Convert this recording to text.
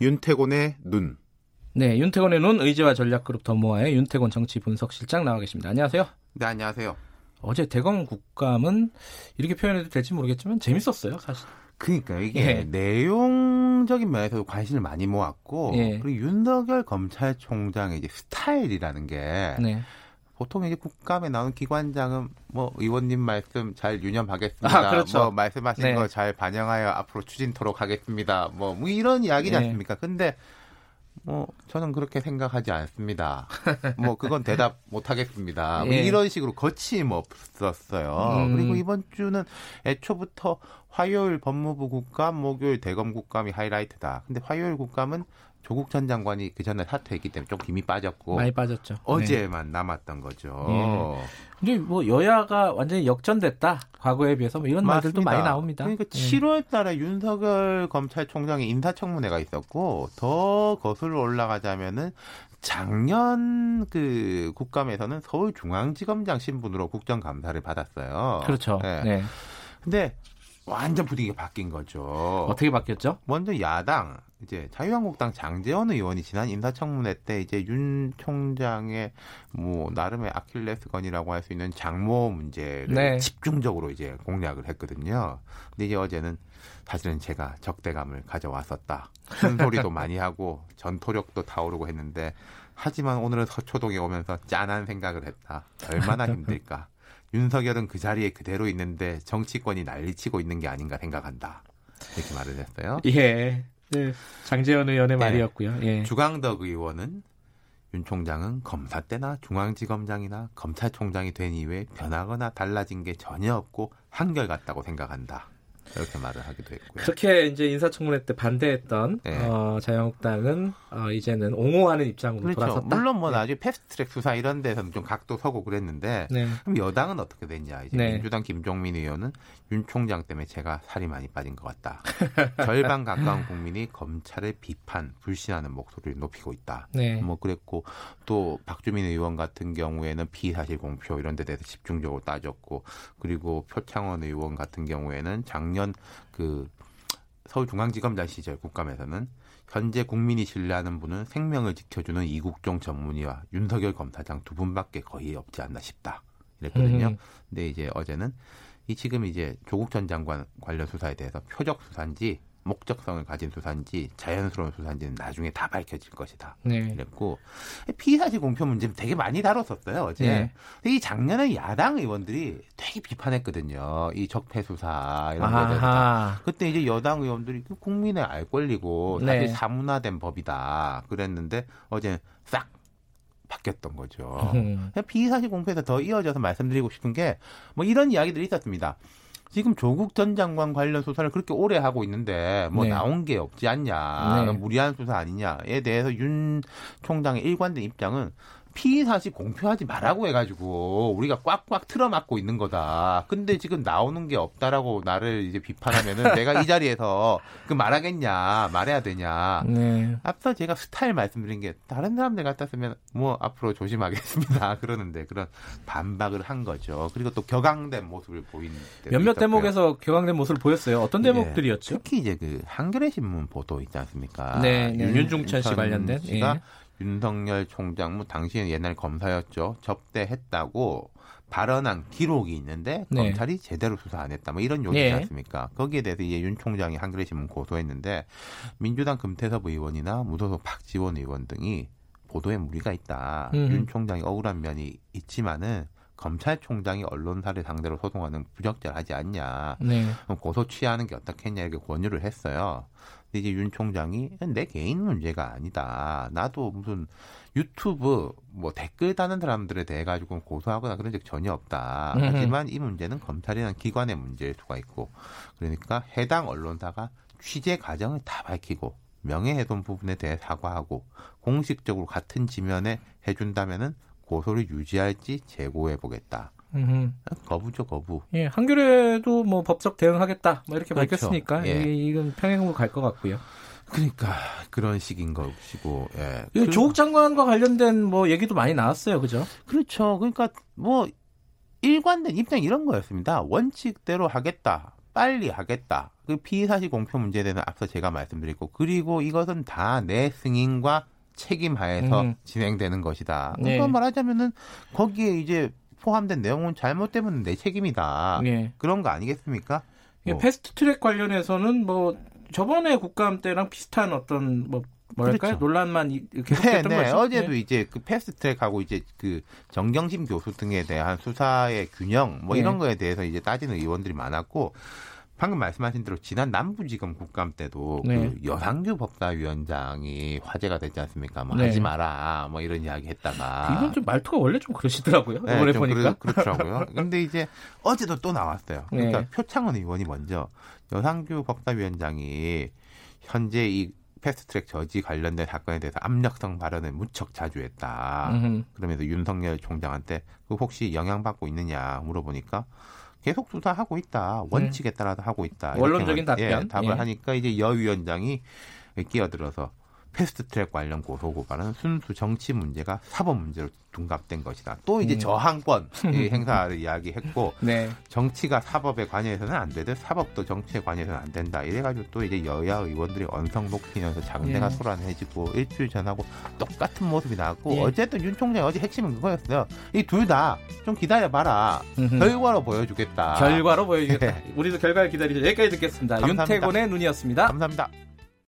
윤태곤의 눈. 네, 윤태곤의 눈 의제와 전략그룹 더모아의 윤태곤 정치 분석실장 나와 계십니다. 안녕하세요. 네, 안녕하세요. 어제 대검 국감은 이렇게 표현해도 될지 모르겠지만 재밌었어요, 사실. 그러니까 이게 예. 내용적인 면에서도 관심을 많이 모았고 예. 그리고 윤석열 검찰총장의 이제 스타일이라는 게 네. 보통 이제 국감에 나오는 기관장은 뭐 의원님 말씀 잘 유념하겠습니다. 아, 그렇죠. 뭐 말씀하신 네. 거잘 반영하여 앞으로 추진토록 하겠습니다. 뭐, 뭐 이런 이야기지 네. 않습니까? 근데 뭐 저는 그렇게 생각하지 않습니다. 뭐 그건 대답 못 하겠습니다. 뭐 예. 이런 식으로 거침없었어요. 음. 그리고 이번 주는 애초부터 화요일 법무부 국감, 목요일 대검 국감이 하이라이트다. 근데 화요일 국감은 조국 전 장관이 그 전에 사퇴했기 때문에 좀 힘이 빠졌고 많이 빠졌죠. 어제만 네. 남았던 거죠. 예. 근데 뭐 여야가 완전히 역전됐다 과거에 비해서 뭐 이런 맞습니다. 말들도 많이 나옵니다. 그러니까 예. 7월달에 윤석열 검찰총장의 인사청문회가 있었고 더 거슬러 올라가자면은 작년 그 국감에서는 서울중앙지검장 신분으로 국정감사를 받았어요. 그렇죠. 네. 네. 근데 완전 분위기가 바뀐 거죠. 어떻게 바뀌었죠? 먼저 야당 이제 자유한국당 장재원 의원이 지난 인사청문회 때 이제 윤 총장의 뭐 나름의 아킬레스건이라고 할 수 있는 장모 문제를 네. 집중적으로 이제 공략을 했거든요. 근데 이제 어제는 사실은 제가 적대감을 가져왔었다. 큰 소리도 많이 하고 전토력도 타오르고 했는데 하지만 오늘은 서초동에 오면서 짠한 생각을 했다. 얼마나 힘들까. 윤석열은 그 자리에 그대로 있는데 정치권이 난리치고 있는 게 아닌가 생각한다. 이렇게 말을 했어요. 예. 네. 장재현 의원의 네. 말이었고요. 예. 주강덕 의원은 윤 총장은 검사 때나 중앙지검장이나 검찰총장이 된 이후에 변하거나 달라진 게 전혀 없고 한결같다고 생각한다. 이렇게 말을 하기도 했고요. 그렇게 이제 인사청문회 때 반대했던 네. 어, 자유한국당은 어, 이제는 옹호하는 입장으로 그렇죠. 돌아섰다. 물론 뭐 네. 나중에 패스트트랙 수사 이런 데서는 좀 각도 서고 그랬는데 네. 그럼 여당은 어떻게 됐냐? 이제 네. 민주당 김종민 의원은 윤 총장 때문에 제가 살이 많이 빠진 것 같다. 절반 가까운 국민이 검찰의 비판, 불신하는 목소리를 높이고 있다. 네. 뭐 그랬고 또 박주민 의원 같은 경우에는 비사실 공표 이런 데 대해서 집중적으로 따졌고 그리고 표창원 의원 같은 경우에는 작년 작년 그 서울중앙지검장 시절 국감에서는 현재 국민이 신뢰하는 분은 생명을 지켜주는 이국종 전문의와 윤석열 검사장 두 분밖에 거의 없지 않나 싶다. 이랬거든요. 음. 근데 이제 어제는 이 지금 이제 조국 전 장관 관련 수사에 대해서 표적 수사인지 목적성을 가진 수사인지 자연스러운 수사인지는 나중에 다 밝혀질 것이다. 네. 그랬고 피의 사실 공표 문제는 되게 많이 다뤘었어요 어제. 네. 근데 이 작년에 야당 의원들이 되게 비판했거든요. 이 적폐 수사 이런 거에 대해서. 그때 이제 여당 의원들이 그 국민의 알 권리고 사실 네. 사문화된 법이다. 그랬는데 어제 싹 바뀌었던 거죠. 음. 피의 사실 공표에서 더 이어져서 말씀드리고 싶은 게 뭐 이런 이야기들이 있었습니다. 지금 조국 전 장관 관련 수사를 그렇게 오래 하고 있는데 뭐 네. 나온 게 없지 않냐, 네. 무리한 수사 아니냐에 대해서 윤 총장의 일관된 입장은 피의 사실 공표하지 말라고 해가지고 우리가 꽉꽉 틀어막고 있는 거다. 근데 지금 나오는 게 없다라고 나를 이제 비판하면은 내가 이 자리에서 그 말하겠냐, 말해야 되냐. 네. 앞서 제가 스타일 말씀드린 게 다른 사람들 같았으면 뭐 앞으로 조심하겠습니다. 그러는데 그런 반박을 한 거죠. 그리고 또 격앙된 모습을 보인 몇몇 있었고요. 대목에서 격앙된 모습을 보였어요. 어떤 네. 대목들이었죠? 특히 이제 그 한겨레 신문 보도 있지 않습니까? 네, 네. 윤중천 씨 관련된. 씨가 예. 윤석열 총장, 뭐 당시에는 옛날 검사였죠. 접대했다고 발언한 기록이 있는데 네. 검찰이 제대로 수사 안 했다. 뭐 이런 요지지 네. 않습니까? 거기에 대해서 이제 윤 총장이 한겨레 신문 고소했는데 민주당 금태섭 의원이나 무소속 박지원 의원 등이 보도에 무리가 있다. 음. 윤 총장이 억울한 면이 있지만은 검찰총장이 언론사를 상대로 소송하는 부적절하지 않냐. 네. 고소 취하는 게 어떻겠냐 이렇게 권유를 했어요. 근데 이제 윤 총장이 내 개인 문제가 아니다. 나도 무슨 유튜브 뭐 댓글 다는 사람들에 대해 가지고 고소하거나 그런 적 전혀 없다. 하지만 이 문제는 검찰이라는 기관의 문제일 수가 있고 그러니까 해당 언론사가 취재 과정을 다 밝히고 명예훼손 부분에 대해 사과하고 공식적으로 같은 지면에 해준다면은 고소를 유지할지 재고해 보겠다. 거부죠, 거부. 예, 한겨레도 뭐 법적 대응하겠다, 뭐 이렇게 그렇죠. 밝혔으니까 예. 이건 평행으로 갈 것 같고요. 그러니까 그런 식인 것이고, 예. 그, 조국 장관과 관련된 뭐 얘기도 많이 나왔어요, 그죠? 그렇죠. 그러니까 뭐 일관된 입장 이런 거였습니다. 원칙대로 하겠다. 빨리 하겠다. 그 피의사실 공표 문제에 대해서 앞서 제가 말씀드렸고 그리고 이것은 다 내 승인과 책임하에서 음. 진행되는 것이다. 네. 그런 말하자면은 거기에 이제 포함된 내용은 잘못되면 내 책임이다. 네. 그런 거 아니겠습니까? 뭐. 패스트트랙 관련해서는 뭐 저번에 국감 때랑 비슷한 어떤 뭐 뭐랄까요 그렇죠. 논란만 이렇게 네, 네. 거죠? 어제도 네. 이제 그 패스트트랙하고 이제 그 정경심 교수 등에 대한 수사의 균형 뭐 네. 이런 거에 대해서 이제 따지는 의원들이 많았고 방금 말씀하신 대로 지난 남부지검 국감 때도 네. 그 여상규 법사위원장이 화제가 됐지 않습니까? 뭐 네. 하지 마라 뭐 이런 이야기 했다가 이건 좀 말투가 원래 좀 그러시더라고요. 네, 이번에 보니까 그러, 그렇더라고요. 근데 이제 어제도 또 나왔어요. 그러니까 네. 표창원 의원이 먼저 여상규 법사위원장이 현재 이 패스트트랙 저지 관련된 사건에 대해서 압력성 발언을 무척 자주 했다. 음흠. 그러면서 윤석열 총장한테 그 혹시 영향받고 있느냐 물어보니까 계속 수사하고 있다. 원칙에 따라서 하고 있다. 원론적인 답변. 예, 답을 예. 하니까 이제 여 위원장이 끼어들어서 패스트트랙 관련 고소 고발은 순수 정치 문제가 사법 문제로 둔갑된 것이다. 또 이제 음. 저항권 행사를 이야기했고 네. 정치가 사법에 관여해서는 안 되듯 사법도 정치에 관여해서는 안 된다. 이래가지고 또 이제 여야 의원들이 언성 높이면서 장대가 예. 소란해지고 일주일 전하고 똑같은 모습이 나왔고 예. 어쨌든 윤 총장 어제 핵심은 그거였어요. 이 둘 다 좀 기다려봐라. 결과로 보여주겠다. 결과로 보여주겠다. 네. 우리도 결과를 기다리죠. 여기까지 듣겠습니다. 감사합니다. 윤태곤의 눈이었습니다. 감사합니다.